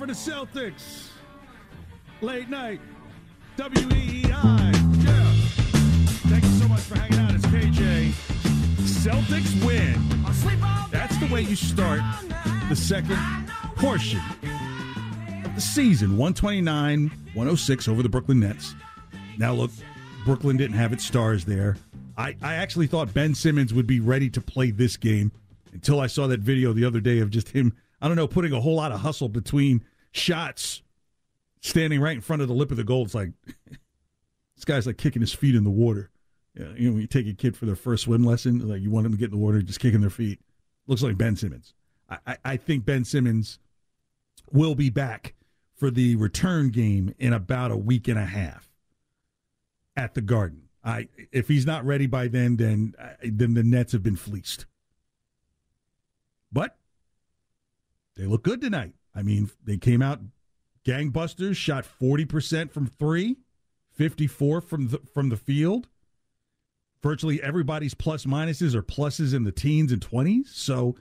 For the Celtics. Late night. WEEI. Yeah. Thank you so much for hanging out. It's KJ. Celtics win. That's the way you start the second portion of the season. 129 106 over the Brooklyn Nets. Now, look, Brooklyn didn't have its stars there. I, I actually thought Ben Simmons would be ready to play this game until I saw that video the other day of just him, I don't know, putting a whole lot of hustle between shots, standing right in front of the lip of the goal. It's like, this guy's like kicking his feet in the water. You know, when you take a kid for their first swim lesson, like you want them to get in the water, just kicking their feet. Looks like Ben Simmons. I, I, I think Ben Simmons will be back for the return game in about a week and a half at the Garden. I if he's not ready by then, then uh, then the Nets have been fleeced. But they look good tonight. I mean, they came out gangbusters, shot forty percent from three, 54 from the, from the field. Virtually everybody's plus minuses or pluses in the teens and twenties. So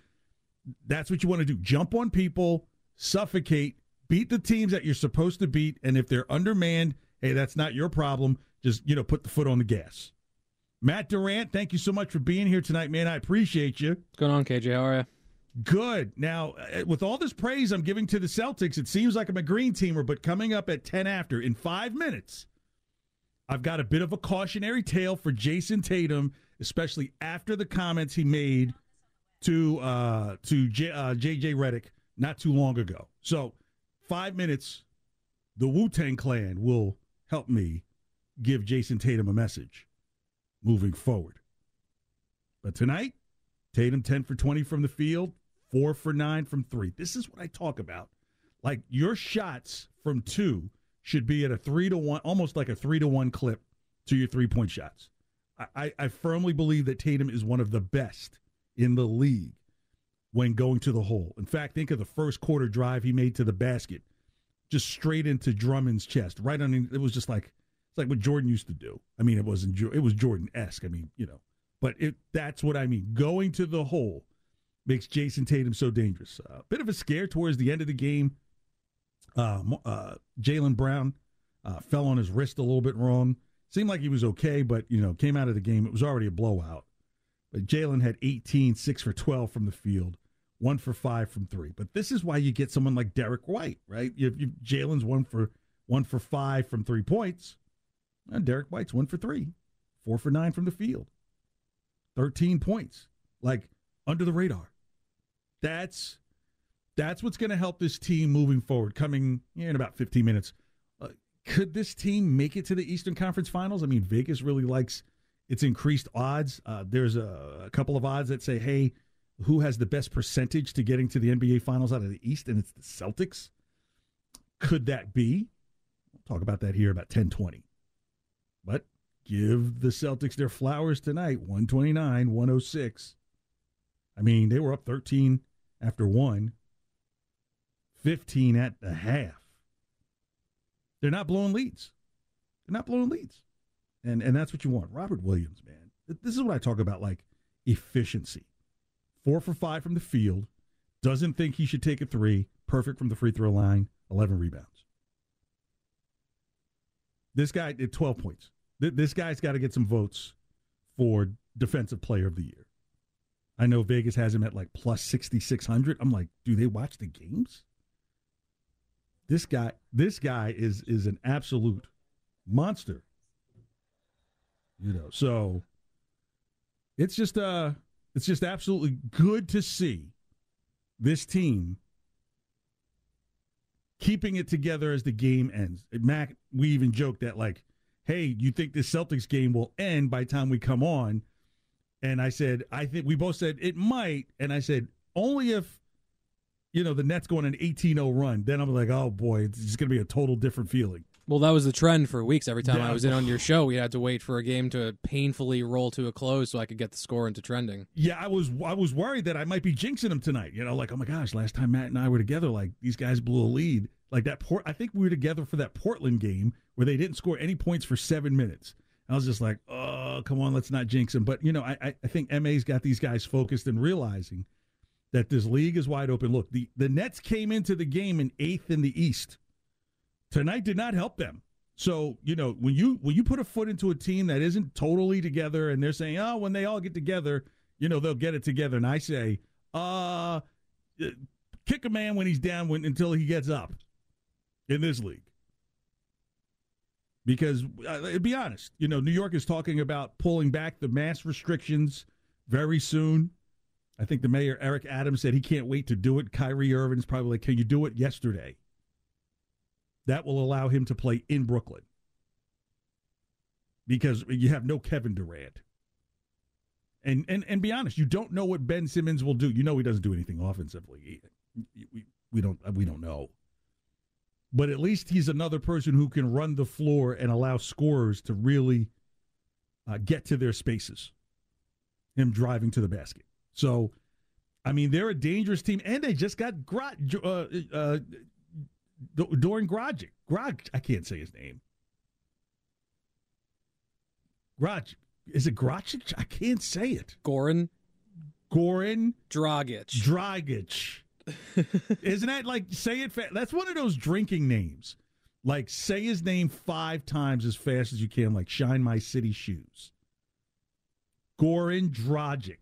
that's what you want to do: jump on people, suffocate, beat the teams that you're supposed to beat, and if they're undermanned, hey, that's not your problem. Just you know, put the foot on the gas. Matt Durant, thank you so much for being here tonight, man. I appreciate you. What's going on, KJ? How are you? Good. Now, uh, with all this praise I'm giving to the Celtics, it seems like I'm a green teamer, but coming up at 10 after in five minutes, I've got a bit of a cautionary tale for Jayson Tatum, especially after the comments he made to uh, to J, uh, JJ Redick not too long ago. So, five minutes, the Wu Tang Clan will help me give Jayson Tatum a message moving forward. But tonight, Tatum 10 for 20 from the field, 4 for 9 from 3. This is what I talk about. Like your shots from 2 should be at a 3 to 1, almost like a 3 to 1 clip to your three-point shots. I, I, firmly believe that Tatum is one of the best in the league when going to the hole. In fact, think of the first quarter drive he made to the basket, just straight into Drummond's chest, right on. It was just like it's like what Jordan used to do. I mean, it wasn't it was Jordan esque. I mean, you know, but it that's what I mean. Going to the hole makes Jayson Tatum so dangerous. A bit of a scare towards the end of the game. Uh, uh, Jaylen Brown uh, fell on his wrist a little bit wrong. Seemed like he was okay, but you know, came out of the game. It was already a blowout. But Jaylen had 18, 6 for 12 from the field, 1 for 5 from 3. But this is why you get someone like Derrick White, right? You, you, Jaylen's 1 for 1 for 5 from 3 points. And Derrick White's 1 for 3, 4 for 9 from the field. 13 points. Like under the radar. That's that's what's going to help this team moving forward coming in about 15 minutes. Uh, could this team make it to the Eastern Conference Finals? I mean, Vegas really likes its increased odds. Uh, there's a, a couple of odds that say, hey, who has the best percentage to getting to the NBA Finals out of the East? And it's the Celtics. Could that be? We'll talk about that here about 1020. But give the Celtics their flowers tonight 129, 106. I mean, they were up 13 after one, 15 at the half. They're not blowing leads. They're not blowing leads. And and that's what you want. Robert Williams, man. This is what I talk about like efficiency. 4 for 5 from the field, doesn't think he should take a 3, perfect from the free throw line, 11 rebounds. This guy did 12 points. This guy's got to get some votes for defensive player of the year. I know Vegas has him at like plus 6600. I'm like, do they watch the games? This guy this guy is is an absolute monster. You know, so it's just uh it's just absolutely good to see this team keeping it together as the game ends. Mac, we even joked that like, hey, you think this Celtics game will end by time we come on? And I said, I think we both said it might, and I said only if you know the Nets go on an 18-0 run. Then I'm like, oh boy, it's just going to be a total different feeling. Well, that was the trend for weeks. Every time Yeah. I was in on your show, we had to wait for a game to painfully roll to a close so I could get the score into trending. Yeah, I was I was worried that I might be jinxing them tonight. You know, like oh my gosh, last time Matt and I were together, like these guys blew a lead. Like that port, I think we were together for that Portland game where they didn't score any points for seven minutes. I was just like, oh, come on, let's not jinx him. But you know, I I- think Ma's got these guys focused and realizing that this league is wide open. Look, the the Nets came into the game in eighth in the East. Tonight did not help them. So you know when you when you put a foot into a team that isn't totally together, and they're saying, "Oh, when they all get together, you know they'll get it together," and I say, "Uh, kick a man when he's down when, until he gets up." In this league, because uh, be honest, you know New York is talking about pulling back the mass restrictions very soon. I think the mayor Eric Adams said he can't wait to do it. Kyrie Irving's probably like, "Can you do it yesterday?" That will allow him to play in Brooklyn because you have no Kevin Durant. And and and be honest, you don't know what Ben Simmons will do. You know he doesn't do anything offensively. We, we don't we don't know. But at least he's another person who can run the floor and allow scorers to really uh, get to their spaces. Him driving to the basket. So, I mean, they're a dangerous team, and they just got Gro- uh, uh, Doran Grogic. Grog, I can't say his name. Grog, is it Grogic? I can't say it. Goran Goran Dragic. Dragic. Isn't that like say it? Fa- that's one of those drinking names. Like say his name five times as fast as you can. Like shine my city shoes. Goran Dragic.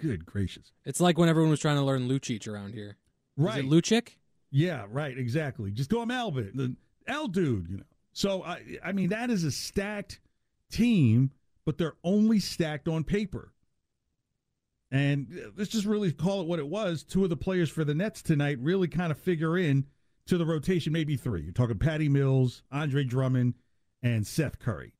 Good gracious! it's like when everyone was trying to learn Lucic around here. Right? it Lucic? Yeah, right. Exactly. Just go Melvin, the L dude. You know. So I, I mean, that is a stacked team, but they're only stacked on paper. And uh, let's just really call it what it was. Two of the players for the Nets tonight really kind of figure in to the rotation, maybe three. You're talking Patty Mills, Andre Drummond, and Seth Curry.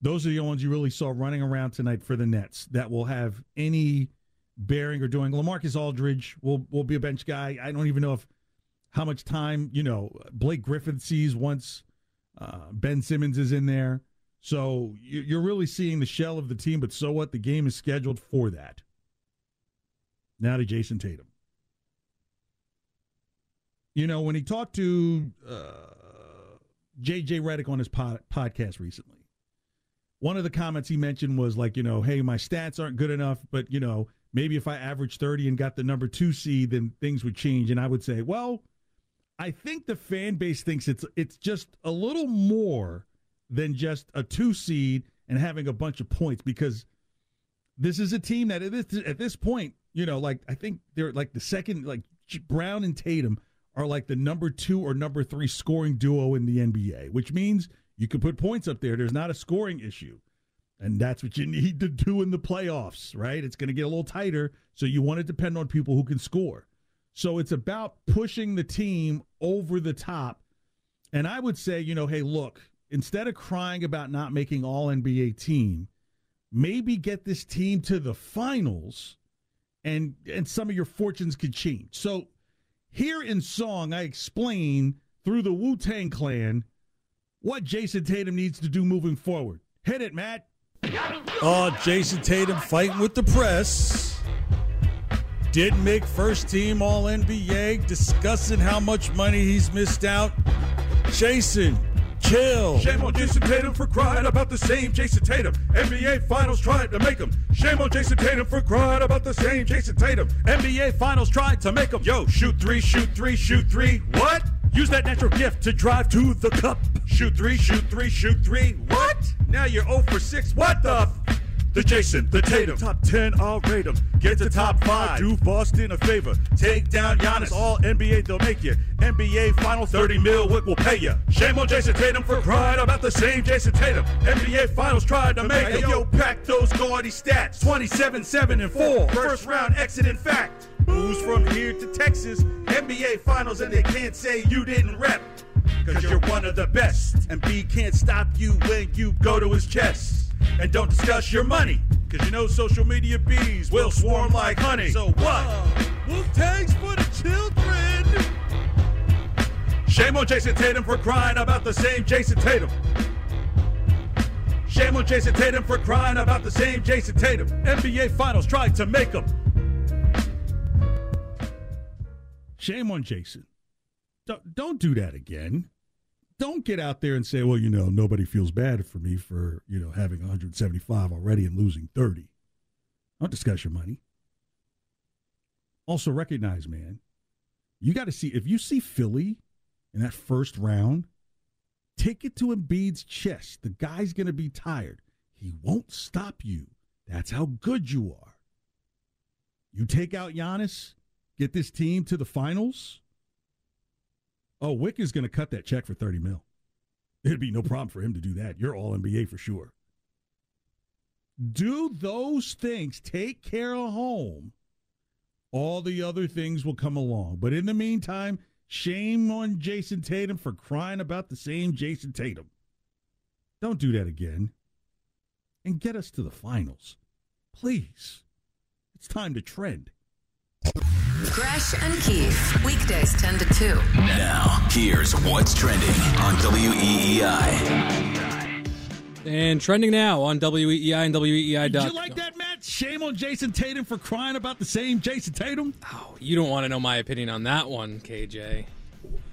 Those are the ones you really saw running around tonight for the Nets that will have any bearing or doing. LaMarcus Aldridge will will be a bench guy. I don't even know if how much time you know Blake Griffin sees once uh, Ben Simmons is in there. So you're really seeing the shell of the team. But so what? The game is scheduled for that. Now to Jayson Tatum. You know when he talked to uh, J.J. Redick on his pod, podcast recently, one of the comments he mentioned was like, you know, hey, my stats aren't good enough, but you know, maybe if I averaged 30 and got the number two seed, then things would change. And I would say, well, I think the fan base thinks it's it's just a little more than just a two seed and having a bunch of points because this is a team that at this, at this point, you know, like I think they're like the second, like Brown and Tatum are like the number two or number three scoring duo in the NBA, which means you can put points up there. There's not a scoring issue. And that's what you need to do in the playoffs, right? It's going to get a little tighter. So you want to depend on people who can score. So it's about pushing the team over the top. And I would say, you know, hey, look, instead of crying about not making all NBA team, maybe get this team to the finals and and some of your fortunes could change. So here in song, I explain through the Wu Tang Clan what Jayson Tatum needs to do moving forward. Hit it, Matt. Oh, Jayson Tatum fighting with the press. Didn't make first team All NBA, discussing how much money he's missed out. Jayson, chill. Shame on Jayson Tatum for crying about the same Jayson Tatum. NBA Finals tried to make him. Shame on Jayson Tatum for crying about the same Jayson Tatum. NBA Finals tried to make him. Yo, shoot three, shoot three, shoot three. What? Use that natural gift to drive to the cup. Shoot three, shoot three, shoot three. What? Now you're 0 for 6. What the? F- the Jayson, the Tatum, top 10, I'll rate them. Get to top 5, do Boston a favor. Take down Giannis, all NBA, they'll make you. NBA final 30 mil, Wyc will pay you. Shame on Jayson Tatum for crying about the same Jayson Tatum. NBA finals tried to make hey, Yo, pack those gaudy stats 27, 7, and 4. First round exit, in fact. Who's from here to Texas? NBA finals, and they can't say you didn't rep. Cause you're one of the best. Embiid can't stop you when you go to his chest. And don't discuss your money, cause you know social media bees will swarm like honey. So what? Wu Tang's for the children. Shame on Jayson Tatum for crying about the same Jayson Tatum. Shame on Jayson Tatum for crying about the same Jayson Tatum. NBA Finals tried to make him. Shame on Jayson. Don't, don't do that again don't get out there and say, well, you know, nobody feels bad for me for, you know, having 175 already and losing 30. Don't discuss your money. Also recognize, man, you got to see if you see Philly in that first round, take it to Embiid's chest. The guy's going to be tired. He won't stop you. That's how good you are. You take out Giannis, get this team to the finals Oh, Wyc is going to cut that check for 30 mil. It'd be no problem for him to do that. You're all NBA for sure. Do those things, take care of home. All the other things will come along. But in the meantime, shame on Jayson Tatum for crying about the same Jayson Tatum. Don't do that again. And get us to the finals. Please. It's time to trend. Gresh and Keefe, weekdays 10 to 2. Now, here's what's trending on WEEI. And trending now on WEEI and WEEI. Did you like that, Matt? Shame on Jayson Tatum for crying about the same Jayson Tatum? Oh, you don't want to know my opinion on that one, KJ.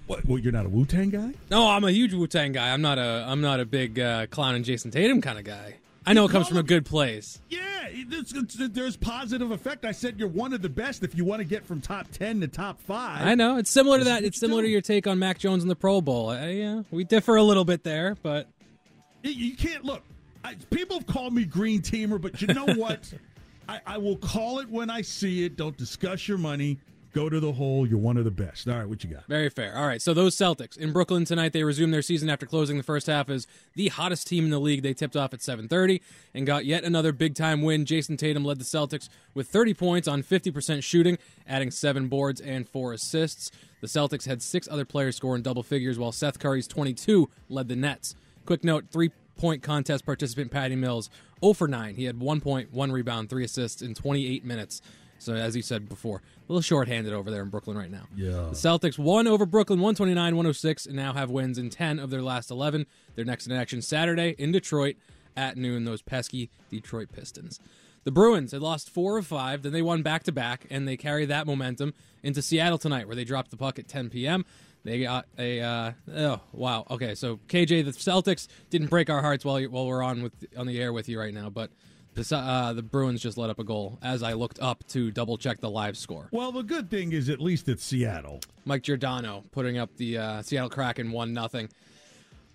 What? Well, you're not a Wu Tang guy? No, I'm a huge Wu Tang guy. I'm not a I'm not a big uh, clown and Jayson Tatum kind of guy. I know it comes from a good place. Yeah, it's, it's, there's positive effect. I said you're one of the best if you want to get from top ten to top five. I know it's similar to that. It's similar to your take on Mac Jones in the Pro Bowl. Uh, yeah, we differ a little bit there, but you can't look. I, people have called me green teamer, but you know what? I, I will call it when I see it. Don't discuss your money. Go to the hole. You're one of the best. All right, what you got? Very fair. All right, so those Celtics in Brooklyn tonight. They resume their season after closing the first half as the hottest team in the league. They tipped off at 7:30 and got yet another big time win. Jayson Tatum led the Celtics with 30 points on 50% shooting, adding seven boards and four assists. The Celtics had six other players score in double figures, while Seth Curry's 22 led the Nets. Quick note: three point contest participant Patty Mills 0 for 9. He had one point, one rebound, three assists in 28 minutes. So as you said before, a little short-handed over there in Brooklyn right now. Yeah. The Celtics won over Brooklyn 129-106 and now have wins in 10 of their last 11. Their next in action Saturday in Detroit at noon those pesky Detroit Pistons. The Bruins had lost 4 of 5, then they won back to back and they carry that momentum into Seattle tonight where they dropped the puck at 10 p.m. They got a uh, oh wow okay so KJ the Celtics didn't break our hearts while while we're on with on the air with you right now but uh, the Bruins just let up a goal as I looked up to double check the live score. Well, the good thing is at least it's Seattle. Mike Giordano putting up the uh, Seattle Kraken one nothing.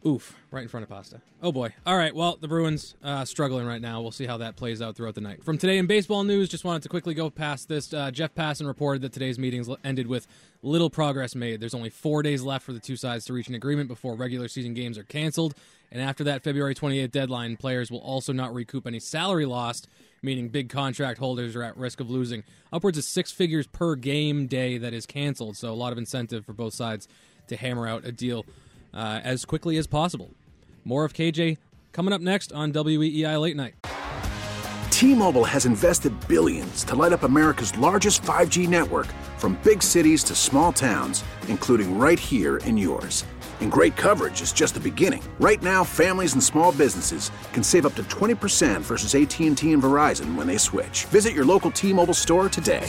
Oof, right in front of Pasta. Oh boy. All right, well, the Bruins uh, struggling right now. We'll see how that plays out throughout the night. From today in baseball news, just wanted to quickly go past this. Uh, Jeff Passan reported that today's meetings ended with little progress made. There's only four days left for the two sides to reach an agreement before regular season games are canceled. And after that February 28th deadline, players will also not recoup any salary lost, meaning big contract holders are at risk of losing upwards of six figures per game day that is canceled. So a lot of incentive for both sides to hammer out a deal uh, as quickly as possible. More of KJ coming up next on WEEI Late Night. T-Mobile has invested billions to light up America's largest 5G network from big cities to small towns, including right here in yours. And great coverage is just the beginning. Right now, families and small businesses can save up to 20% versus AT&T and Verizon when they switch. Visit your local T-Mobile store today.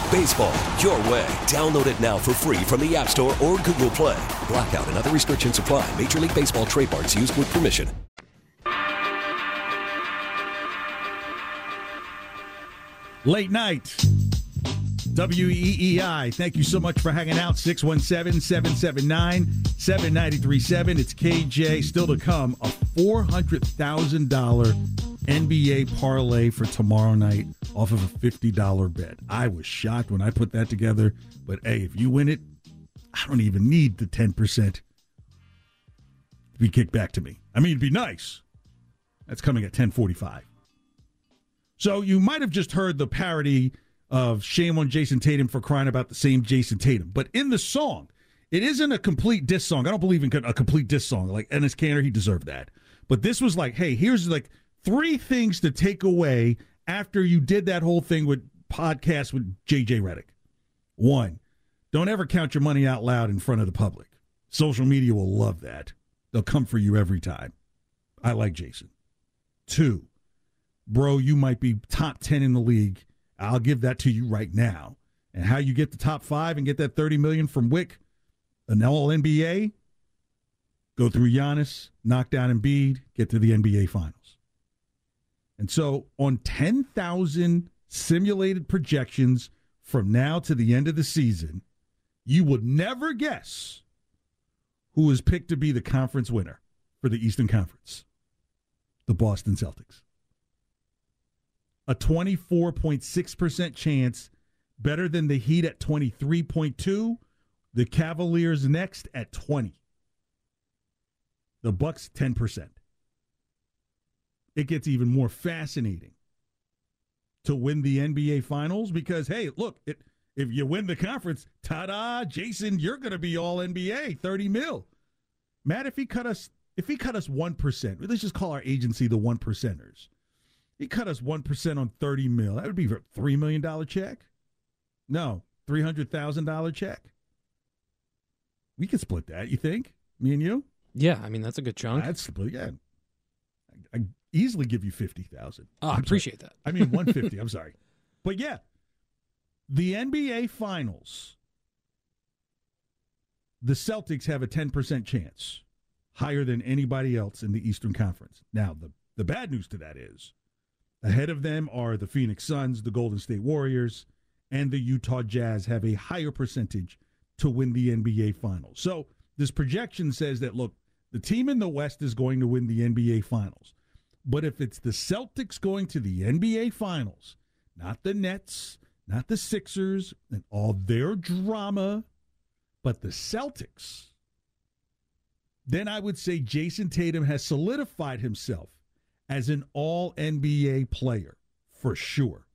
Baseball, your way. Download it now for free from the App Store or Google Play. Blackout and other restrictions apply. Major League Baseball trademarks used with permission. Late night. WEEI. Thank you so much for hanging out. 617 779 7937. It's KJ. Still to come, a $400,000 NBA parlay for tomorrow night off of a $50 bet. I was shocked when I put that together. But hey, if you win it, I don't even need the 10% to be kicked back to me. I mean, it'd be nice. That's coming at 1045. So you might have just heard the parody of Shame on Jayson Tatum for crying about the same Jayson Tatum. But in the song, it isn't a complete diss song. I don't believe in a complete diss song. Like Enes Kanter, he deserved that. But this was like, hey, here's like three things to take away after you did that whole thing with podcast with JJ Redick. One, don't ever count your money out loud in front of the public. Social media will love that. They'll come for you every time. I like Jayson. Two, bro, you might be top 10 in the league. I'll give that to you right now. And how you get the top five and get that 30 million from Wyc, an all NBA, go through Giannis, knock down Embiid, get to the NBA finals. And so on 10,000 simulated projections from now to the end of the season, you would never guess who is picked to be the conference winner for the Eastern Conference the Boston Celtics a 24.6% chance, better than the Heat at 23.2, the Cavaliers next at 20. The Bucks 10%. It gets even more fascinating to win the NBA finals because hey, look, it, if you win the conference, ta-da, Jayson, you're going to be all NBA, 30 mil. Matt, if he cut us if he cut us 1%, let's just call our agency the one percenters he cut us 1% on 30 mil. That would be a $3 million check. No, $300,000 check. We could split that, you think? Me and you? Yeah, I mean, that's a good chunk. That's yeah. Easily give you 50000 Oh, I appreciate sorry. that. I mean, 150 I'm sorry. But yeah, the NBA Finals, the Celtics have a 10% chance, higher than anybody else in the Eastern Conference. Now, the, the bad news to that is Ahead of them are the Phoenix Suns, the Golden State Warriors, and the Utah Jazz have a higher percentage to win the NBA Finals. So this projection says that, look, the team in the West is going to win the NBA Finals. But if it's the Celtics going to the NBA Finals, not the Nets, not the Sixers, and all their drama, but the Celtics, then I would say Jayson Tatum has solidified himself as an all NBA player for sure.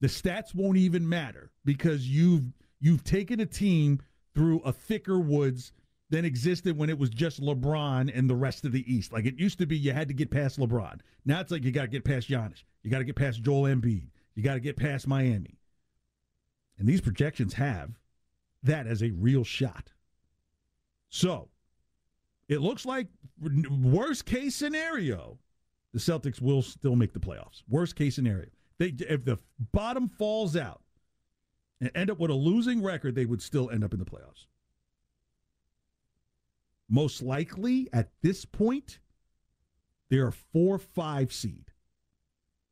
The stats won't even matter because you've you've taken a team through a thicker woods than existed when it was just LeBron and the rest of the East. Like it used to be you had to get past LeBron. Now it's like you got to get past Giannis. You got to get past Joel Embiid. You got to get past Miami. And these projections have that as a real shot. So, it looks like worst case scenario, the Celtics will still make the playoffs. Worst case scenario, they if the bottom falls out and end up with a losing record, they would still end up in the playoffs. Most likely at this point, they're a four five seed,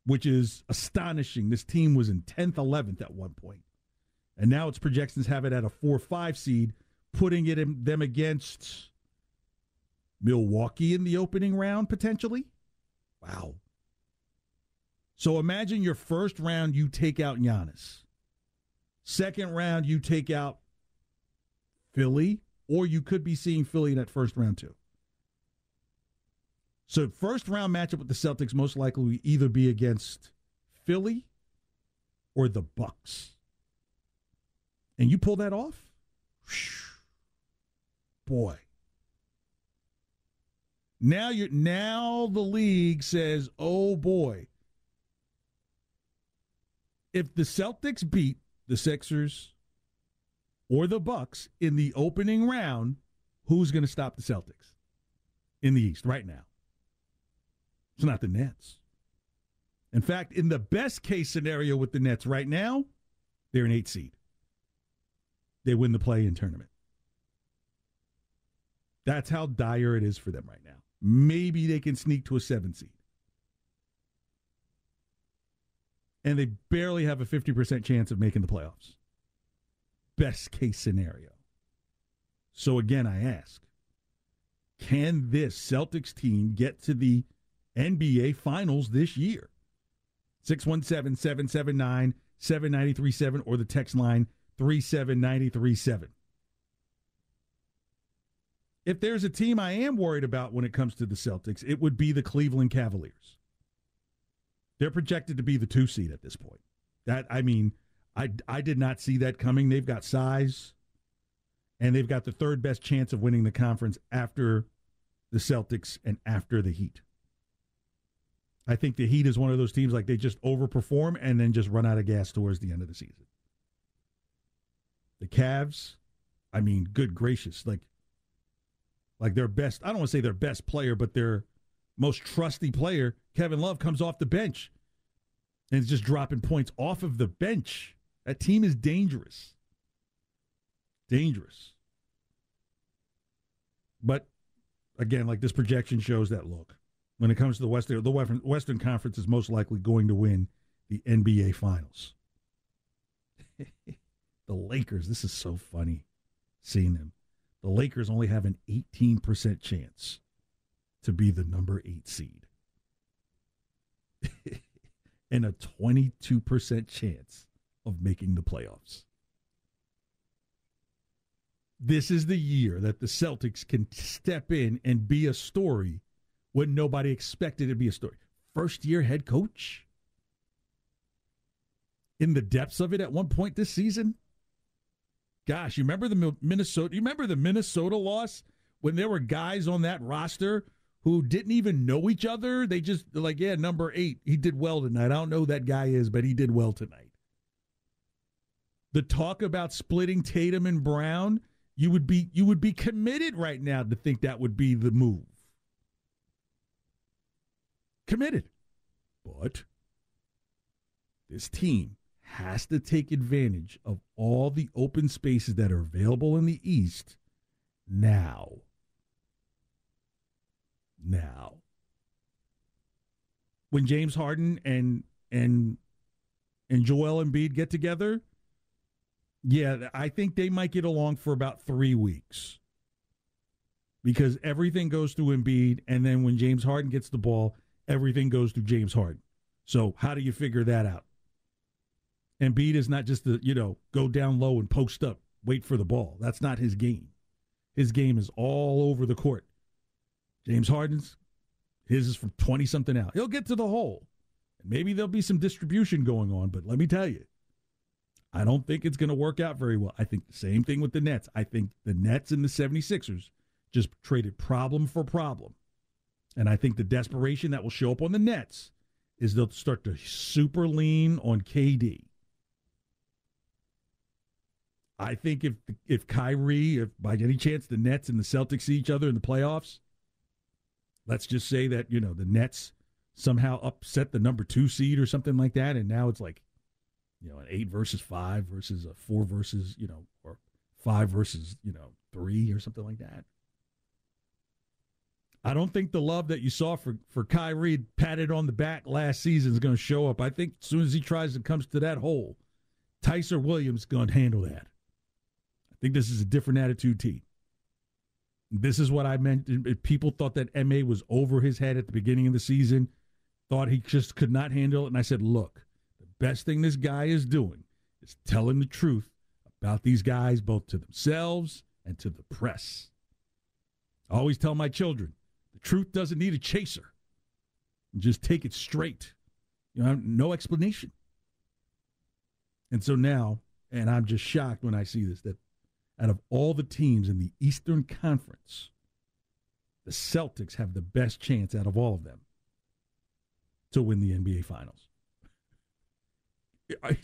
which is astonishing. This team was in 10th, 11th at one point. And now its projections have it at a four five seed, putting it in them against Milwaukee in the opening round potentially. Wow. So imagine your first round you take out Giannis. Second round you take out Philly, or you could be seeing Philly in that first round too. So first round matchup with the Celtics most likely will either be against Philly or the Bucks. And you pull that off? Boy. Now you're now the league says, "Oh boy. If the Celtics beat the Sixers, or the Bucks in the opening round, who's going to stop the Celtics in the East right now? It's not the Nets. In fact, in the best case scenario with the Nets right now, they're an eight seed. They win the play in tournament. That's how dire it is for them right now. Maybe they can sneak to a seven seed. And they barely have a 50% chance of making the playoffs. Best case scenario. So again, I ask can this Celtics team get to the NBA Finals this year? 617 779 7937 or the text line 37937. If there's a team I am worried about when it comes to the Celtics, it would be the Cleveland Cavaliers. They're projected to be the two seed at this point. That I mean, I I did not see that coming. They've got size, and they've got the third best chance of winning the conference after the Celtics and after the Heat. I think the Heat is one of those teams like they just overperform and then just run out of gas towards the end of the season. The Cavs, I mean, good gracious, like like their best, I don't want to say their best player, but their most trusty player, Kevin Love, comes off the bench and is just dropping points off of the bench. That team is dangerous. Dangerous. But again, like this projection shows that look when it comes to the Western, the Western Conference is most likely going to win the NBA Finals. the Lakers, this is so funny seeing them. The Lakers only have an 18% chance to be the number eight seed and a 22% chance of making the playoffs. This is the year that the Celtics can step in and be a story when nobody expected it to be a story. First year head coach in the depths of it at one point this season. Gosh, you remember the Minnesota? You remember the Minnesota loss when there were guys on that roster who didn't even know each other? They just like, yeah, number eight, he did well tonight. I don't know who that guy is, but he did well tonight. The talk about splitting Tatum and Brown, you would be you would be committed right now to think that would be the move committed. But this team has to take advantage of all the open spaces that are available in the East now. Now. When James Harden and and and Joel Embiid get together, yeah, I think they might get along for about three weeks. Because everything goes through Embiid, and then when James Harden gets the ball, everything goes through James Harden. So how do you figure that out? Embiid is not just the, you know, go down low and post up, wait for the ball. That's not his game. His game is all over the court. James Harden's, his is from 20 something out. He'll get to the hole. Maybe there'll be some distribution going on, but let me tell you, I don't think it's going to work out very well. I think the same thing with the Nets. I think the Nets and the 76ers just traded problem for problem. And I think the desperation that will show up on the Nets is they'll start to super lean on KD. I think if if Kyrie, if by any chance the Nets and the Celtics see each other in the playoffs, let's just say that you know the Nets somehow upset the number two seed or something like that, and now it's like you know an eight versus five versus a four versus you know or five versus you know three or something like that. I don't think the love that you saw for, for Kyrie patted on the back last season is going to show up. I think as soon as he tries and comes to that hole, Tyson Williams is going to handle that. I think this is a different attitude team. This is what I meant. People thought that MA was over his head at the beginning of the season, thought he just could not handle it. And I said, look, best thing this guy is doing is telling the truth about these guys, both to themselves and to the press. I always tell my children, the truth doesn't need a chaser. Just take it straight. You know, no explanation. And so now, and I'm just shocked when I see this, that out of all the teams in the Eastern Conference, the Celtics have the best chance out of all of them to win the NBA Finals.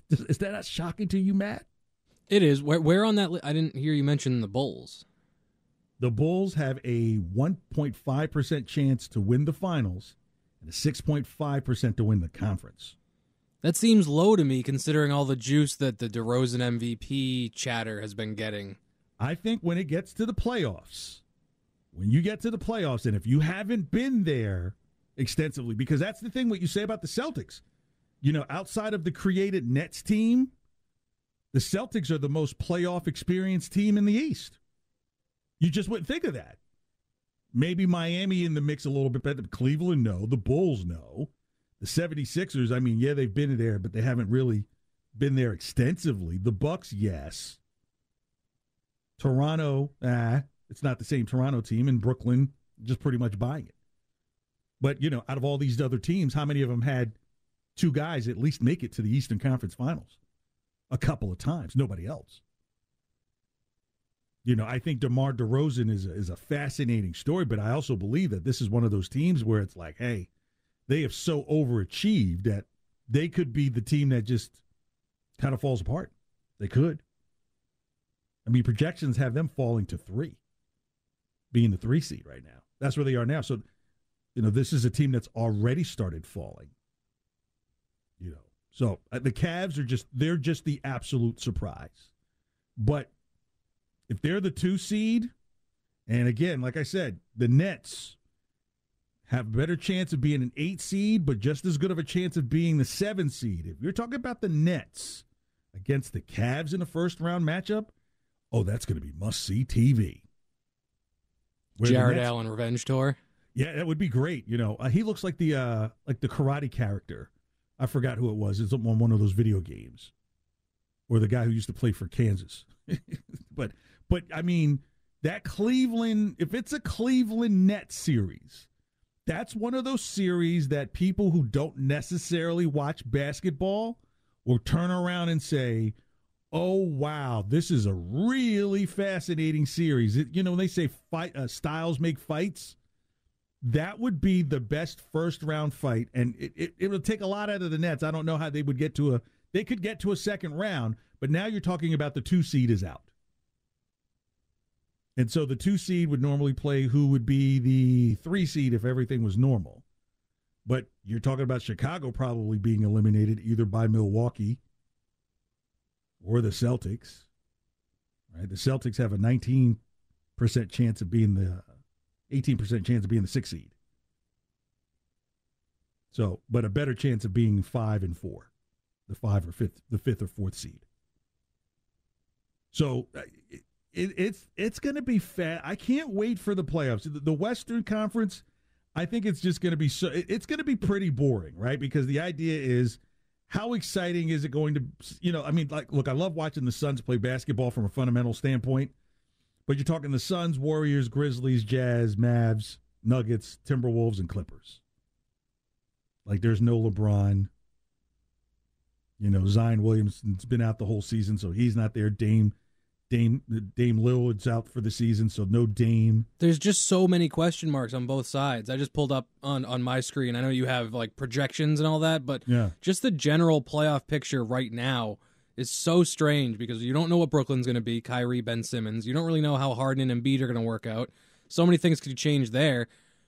Is that not shocking to you, Matt? It is. Where, where on that? Li- I didn't hear you mention the Bulls. The Bulls have a 1.5% chance to win the finals and a 6.5% to win the conference. That seems low to me, considering all the juice that the DeRozan MVP chatter has been getting. I think when it gets to the playoffs, when you get to the playoffs, and if you haven't been there extensively, because that's the thing what you say about the Celtics. You know, outside of the created Nets team, the Celtics are the most playoff experienced team in the East. You just wouldn't think of that. Maybe Miami in the mix a little bit better. Cleveland, no. The Bulls, no. The 76ers, I mean, yeah, they've been there, but they haven't really been there extensively. The Bucks, yes. Toronto, ah, it's not the same Toronto team. And Brooklyn, just pretty much buying it. But, you know, out of all these other teams, how many of them had two guys at least make it to the Eastern Conference Finals? A couple of times. Nobody else. You know, I think DeMar DeRozan is a, is a fascinating story, but I also believe that this is one of those teams where it's like, hey, they have so overachieved that they could be the team that just kind of falls apart. They could. I mean, projections have them falling to three, being the three seed right now. That's where they are now. So, you know, this is a team that's already started falling. So uh, the Cavs are just, they're just the absolute surprise. But if they're the two seed, and again, like I said, the Nets have a better chance of being an eight seed, but just as good of a chance of being the seven seed. If you're talking about the Nets against the Cavs in a first round matchup, oh, that's going to be must see TV. Where Jarrett Nets, Allen revenge tour. Yeah, that would be great. You know, uh, he looks like the uh, like the karate character. I forgot who it was. It's on one of those video games, or the guy who used to play for Kansas. but but I mean that Cleveland. If it's a Cleveland Net series, that's one of those series that people who don't necessarily watch basketball will turn around and say, "Oh wow, this is a really fascinating series." It, you know, when they say fight uh, styles make fights, that would be the best first round fight, and it, it it would take a lot out of the Nets. I don't know how they would get to a. They could get to a second round, but now you're talking about the two seed is out. And so the two seed would normally play who would be the three seed if everything was normal. But you're talking about Chicago probably being eliminated either by Milwaukee or the Celtics. Right? The Celtics have a 19% chance of being the 18% chance of being the sixth seed. So, but a better chance of being five and four, the five or fifth, the fifth or fourth seed. So, uh, it, it's it's going to be fat. I can't wait for the playoffs. The, the Western Conference, I think it's just going to be so. It's going to be pretty boring, right? Because the idea is, how exciting is it going to? You know, I mean, like, look, I love watching the Suns play basketball from a fundamental standpoint, but you're talking the Suns, Warriors, Grizzlies, Jazz, Mavs, Nuggets, Timberwolves, and Clippers. Like, there's no LeBron. You know, Zion Williamson's been out the whole season, so he's not there. Dame Dame Dame Lillard's out for the season, so no Dame. There's just so many question marks on both sides. I just pulled up on on my screen. I know you have like projections and all that, but yeah. just the general playoff picture right now is so strange because you don't know what Brooklyn's going to be. Kyrie, Ben Simmons. You don't really know how Harden and Embiid are going to work out. So many things could change there.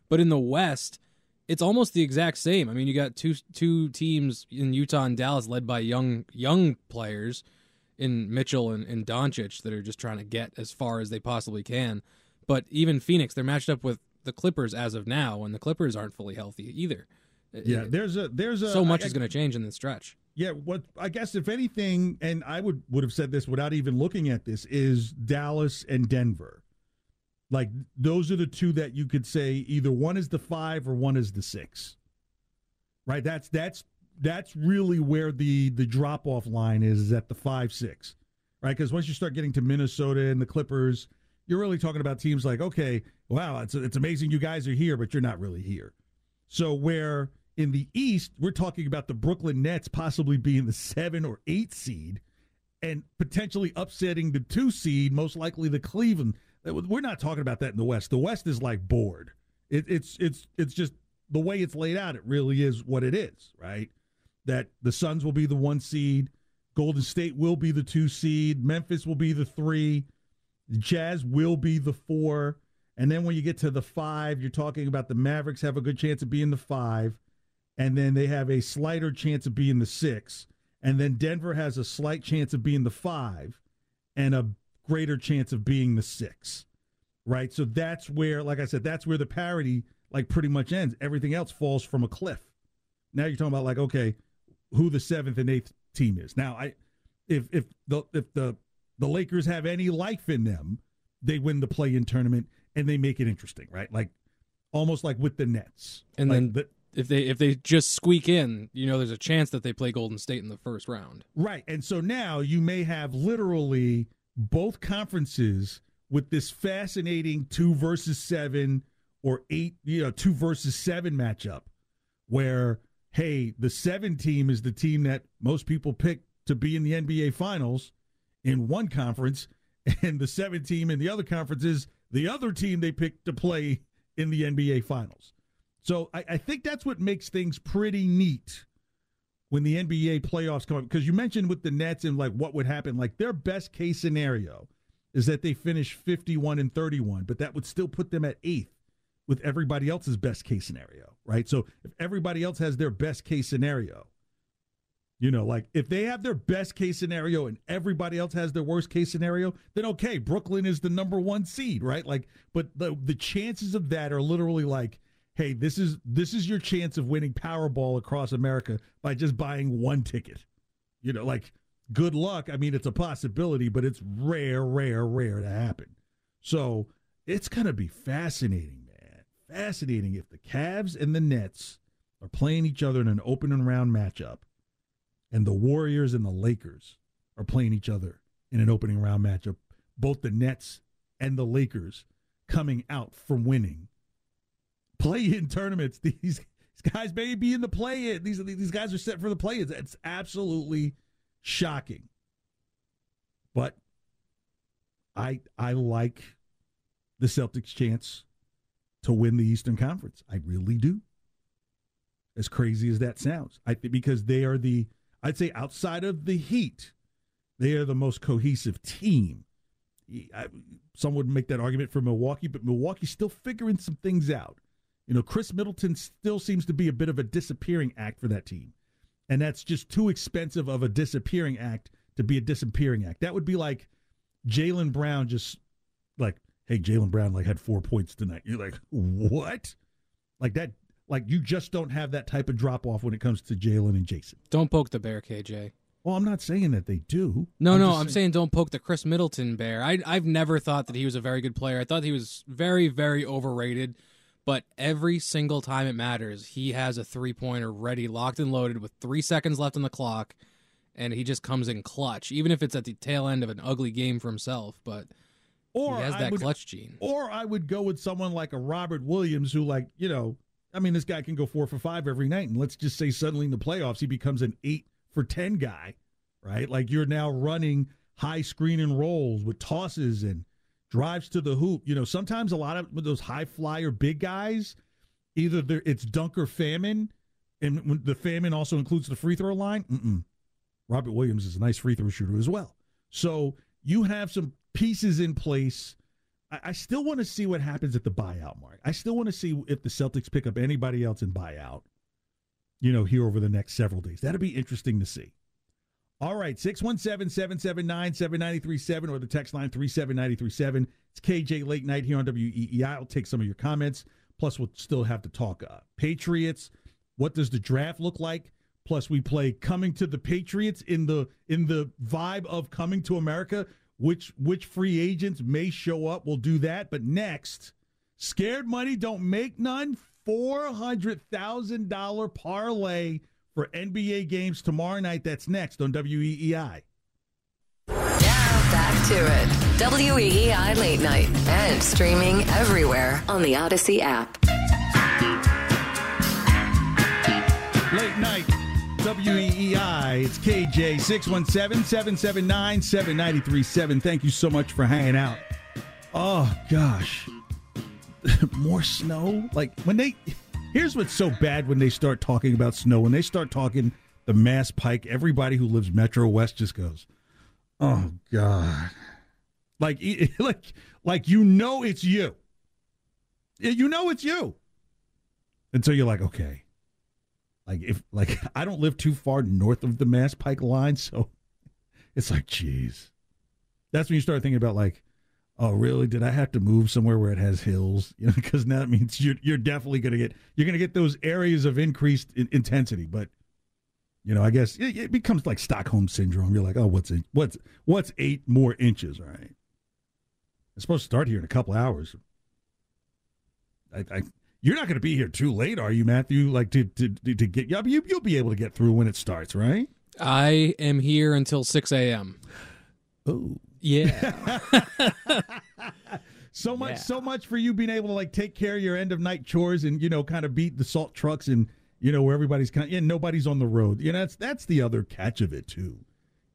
But in the West, it's almost the exact same. I mean, you got two two teams in Utah and Dallas led by young young players in Mitchell and, and Doncic that are just trying to get as far as they possibly can. But even Phoenix, they're matched up with the Clippers as of now, and the Clippers aren't fully healthy either. Yeah, there's a there's a so much I, is going to change in this stretch. Yeah, what I guess if anything, and I would would have said this without even looking at this, is Dallas and Denver. Like those are the two that you could say either one is the five or one is the six. Right? That's that's that's really where the the drop off line is, is at the five six, right? Because once you start getting to Minnesota and the Clippers, you're really talking about teams like, okay, wow, it's it's amazing you guys are here, but you're not really here. So where in the East, we're talking about the Brooklyn Nets possibly being the seven or eight seed and potentially upsetting the two seed, most likely the Cleveland. We're not talking about that in the West. The West is like bored. It, it's it's it's just the way it's laid out. It really is what it is, right? that the Suns will be the one seed, Golden State will be the two seed, Memphis will be the three, the Jazz will be the four. And then when you get to the five, you're talking about the Mavericks have a good chance of being the five, and then they have a slighter chance of being the six. And then Denver has a slight chance of being the five and a greater chance of being the six. Right? So that's where, like I said, that's where the parity like pretty much ends. Everything else falls from a cliff. Now you're talking about like, okay, who the seventh and eighth team is. Now I if if the if the the Lakers have any life in them, they win the play in tournament and they make it interesting, right? Like almost like with the Nets. And Like then the, if they if they just squeak in, you know, there's a chance that they play Golden State in the first round. Right. And so now you may have literally both conferences with this fascinating two versus seven or eight, you know, two versus seven matchup where, hey, the seven team is the team that most people pick to be in the NBA finals in one conference, and the seven team in the other conference is the other team they pick to play in the NBA finals. So I, I think that's what makes things pretty neat when the NBA playoffs come up. Because you mentioned with the Nets and like what would happen, like their best case scenario is that they finish 51 and 31, but that would still put them at eighth with everybody else's best case scenario, right? So if everybody else has their best case scenario, you know, like if they have their best case scenario and everybody else has their worst case scenario, then okay, Brooklyn is the number one seed, right? Like, but the the chances of that are literally like, hey, this is this is your chance of winning Powerball across America by just buying one ticket. You know, like good luck. I mean, it's a possibility, but it's rare, rare, rare to happen. So it's gonna be fascinating, man. Fascinating if the Cavs and the Nets are playing each other in an opening round matchup and the Warriors and the Lakers are playing each other in an opening round matchup, both the Nets and the Lakers coming out from winning play in tournaments. These, these guys may be in the play in. These these guys are set for the play ins. It's absolutely shocking. But I I like the Celtics' chance to win the Eastern Conference. I really do. As crazy as that sounds, I think because they are the I'd say outside of the Heat, they are the most cohesive team. I, some would make that argument for Milwaukee, but Milwaukee's still figuring some things out. You know, Khris Middleton still seems to be a bit of a disappearing act for that team. And that's just too expensive of a disappearing act to be a disappearing act. That would be like Jaylen Brown just like, hey, Jaylen Brown like had four points tonight. You're like, what? Like that like you just don't have that type of drop off when it comes to Jaylen and Jayson. Don't poke the bear, KJ. Well, I'm not saying that they do. No, I'm no, I'm saying don't poke the Khris Middleton bear. I, I've never thought that he was a very good player. I thought he was very, very overrated. But every single time it matters, he has a three pointer ready, locked and loaded with three seconds left on the clock, and he just comes in clutch, even if it's at the tail end of an ugly game for himself. But or he has that would- clutch gene. Or I would go with someone like a Robert Williams who, like, you know, I mean, this guy can go four for five every night. And let's just say suddenly in the playoffs, he becomes an eight for 10 guy, right? Like you're now running high screen and rolls with tosses and drives to the hoop. You know, sometimes a lot of those high flyer big guys, either it's dunk or famine. And the famine also includes the free throw line. Mm-mm. Robert Williams is a nice free throw shooter as well. So you have some pieces in place. I, I still want to see what happens at the buyout mark. I still want to see if the Celtics pick up anybody else in buyout, you know, here over the next several days. That'd be interesting to see. All right, 617 779 7937 or the text line 37937. It's KJ Late Night here on WEEI. I'll take some of your comments. Plus, we'll still have to talk uh, Patriots. What does the draft look like? Plus, we play coming to the Patriots in the in the vibe of coming to America. Which which free agents may show up? We'll do that. But next, scared money don't make none. Four hundred thousand dollar parlay for NBA games tomorrow night. That's next on E Now Back to it. WEEI Late Night and streaming everywhere on the Audacy app. Late night, WEEI. It's KJ 617 779 7937. Thank you so much for hanging out. Oh, gosh. More snow? Like, when they. Here's what's so bad when they start talking about snow. When they start talking the Mass Pike, everybody who lives Metro West just goes, "Oh God!" Like, like, like you know it's you. You know it's you. And so you're like, okay, like if like I don't live too far north of the Mass Pike line, so it's like, geez. That's when you start thinking about like, oh, really? Did I have to move somewhere where it has hills? You know, because now that means you're you're definitely gonna get you're gonna get those areas of increased in- intensity. But you know, I guess it, it, becomes like Stockholm syndrome. You're like, oh, what's it? What's what's eight more inches? Right? It's supposed to start here in a couple hours. I, I you're not going to be here too late, are you, Matthew? Like to to to, to get you, you'll be able to get through when it starts, right? I am here until six a.m. Oh, yeah. so much, yeah. so much for you being able to like take care of your end of night chores and you know kind of beat the salt trucks and you know where everybody's kind of, yeah nobody's on the road. You know that's that's the other catch of it too.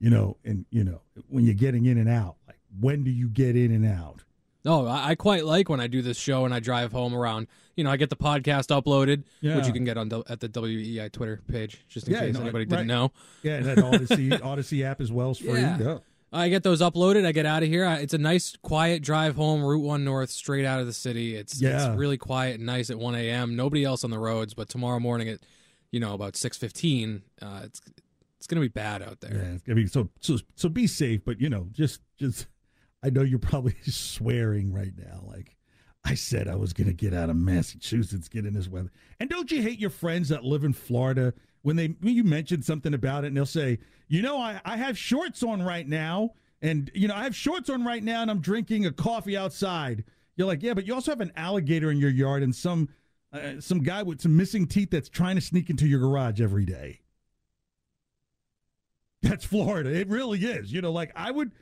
You know, and you know when you're getting in and out, like when do you get in and out? Oh, I quite like when I do this show and I drive home around. You know, I get the podcast uploaded, yeah. which you can get on at the WEEI Twitter page, just in yeah, case no, anybody right. didn't know. Yeah, and that Audacy Audacy app as well is free. Yeah. I get those uploaded. I get out of here. It's a nice, quiet drive home, Route One North, straight out of the city. It's yeah. it's really quiet and nice at 1 a.m. Nobody else on the roads, but tomorrow morning at you know about 6:15, uh, it's it's gonna be bad out there. Yeah, it's gonna be so so so. Be safe, but you know, just just I know you're probably swearing right now, like. I said I was going to get out of Massachusetts, get in this weather. And don't you hate your friends that live in Florida when they when you mention something about it and they'll say, you know, I, I have shorts on right now, and you know, I have shorts on right now and I'm drinking a coffee outside. You're like, yeah, but you also have an alligator in your yard and some uh, some guy with some missing teeth that's trying to sneak into your garage every day. That's Florida. It really is. You know, like I would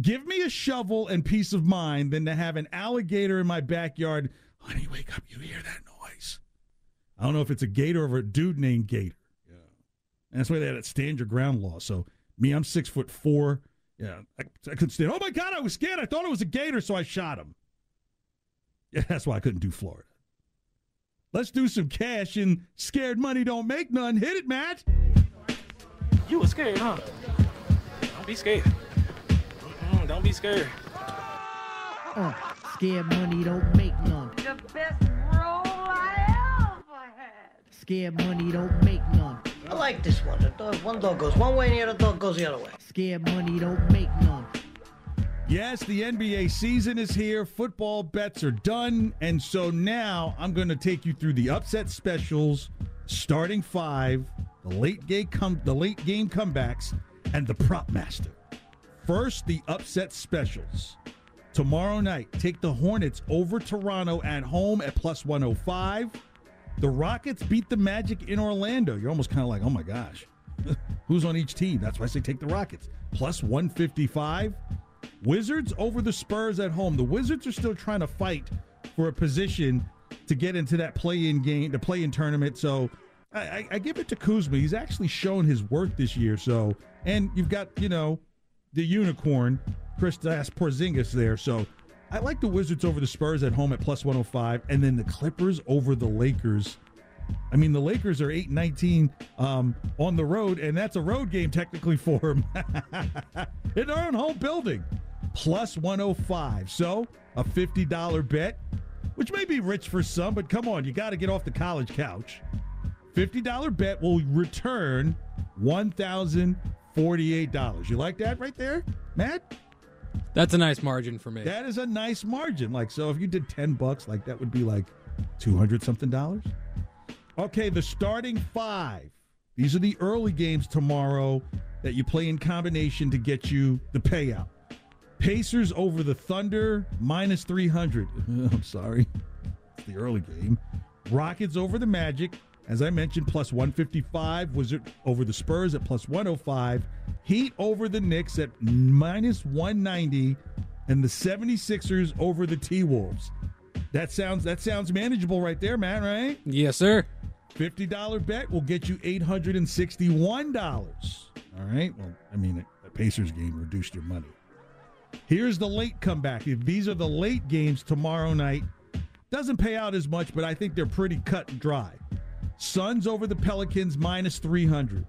give me a shovel and peace of mind than to have an alligator in my backyard. Honey, wake up. You hear that noise? I don't know if it's a gator or a dude named Gator. Yeah. And that's why they had that stand your ground law. So me, I'm six foot four. Yeah. I, I couldn't stand. Oh my God, I was scared. I thought it was a gator, so I shot him. Yeah, that's why I couldn't do Florida. Let's do some cash and scared money don't make none. Hit it, Matt. You were scared, huh? Don't be scared. Mm-mm, don't be scared. Uh, scared money don't make none. The best roll I ever had. Scared money don't make none. I like this one. The dog, one dog goes one way and the other dog goes the other way. Scared money don't make none. Yes, the NBA season is here. Football bets are done. And so now I'm going to take you through the upset specials, starting five, the late game, come, the late game comebacks, and the prop master. First, the upset specials. Tomorrow night, take the Hornets over Toronto at home at plus 105. The Rockets beat the Magic in Orlando. You're almost kind of like, oh my gosh, who's on each team? That's why I say take the Rockets. Plus 155. Wizards over the Spurs at home. The Wizards are still trying to fight for a position to get into that play-in game, the play-in tournament. So I, I, give it to Kuzma. He's actually shown his worth this year. So and you've got you know the unicorn Chris Porzingis there. So I like the Wizards over the Spurs at home at plus 105, and then the Clippers over the Lakers. I mean, the Lakers are 8 19 um, on the road, and that's a road game technically for them in their own home building plus 105. So a $50 bet, which may be rich for some, but come on, you got to get off the college couch. $50 bet will return $1,048. You like that right there, Matt? That's a nice margin for me. That is a nice margin. Like, so if you did 10 bucks, like that would be like 200 something dollars. Okay, the starting five. These are the early games tomorrow that you play in combination to get you the payout. Pacers over the Thunder, minus 300. I'm sorry. It's the early game. Rockets over the Magic, as I mentioned, plus 155. Wizard over the Spurs at plus 105. Heat over the Knicks at minus 190. And the 76ers over the T Wolves. That sounds that sounds manageable right there, Matt, right? Yes, sir. $50 bet will get you $861. All right. Well, I mean, the Pacers game reduced your money. Here's the late comeback. If these are the late games tomorrow night, doesn't pay out as much, but I think they're pretty cut and dry. Suns over the Pelicans minus 300.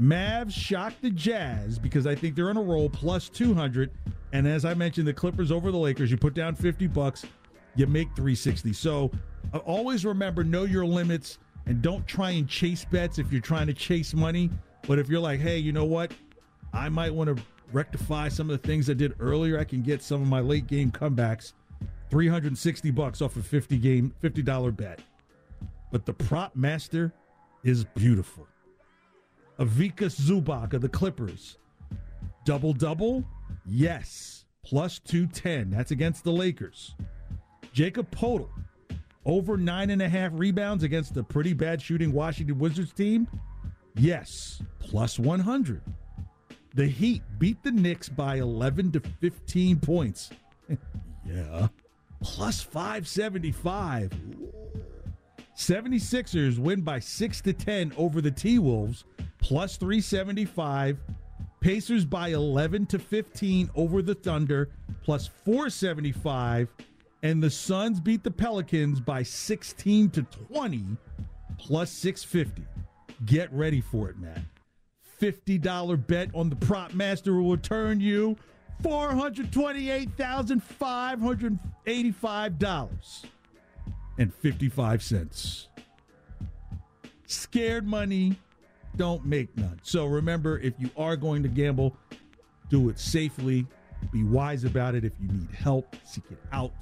Mavs shock the Jazz because I think they're on a roll plus 200. And as I mentioned, the Clippers over the Lakers, you put down 50 bucks, you make 360. So uh, always remember, know your limits and don't try and chase bets if you're trying to chase money. But if you're like, hey, you know what? I might want to rectify some of the things I did earlier. I can get some of my late game comebacks. 360 bucks off a 50 game, $50 bet. But the prop master is beautiful. Ivica Zubac of the Clippers. Double double? Yes. Plus 210. That's against the Lakers. Jakob Poeltl. Over nine and a half rebounds against the pretty bad shooting Washington Wizards team? Yes. Plus 100. The Heat beat the Knicks by 11 to 15 points. yeah. Plus 575. 76ers win by 6 to 10 over the T-Wolves, plus 375. Pacers by 11 to 15 over the Thunder, plus 475. And the Suns beat the Pelicans by 16 to 20, plus 650. Get ready for it, man. $50 bet on the prop master will return you $428,585 and 55 cents. Scared money don't make none. So remember if you are going to gamble, do it safely. Be wise about it. If you need help, seek it out.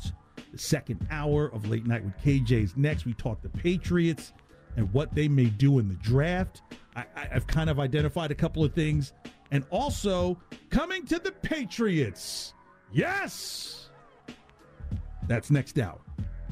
The second hour of Late Night with KJ's next. We talk the Patriots and what they may do in the draft. I, have kind of identified a couple of things. And also, coming to the Patriots. Yes! That's next hour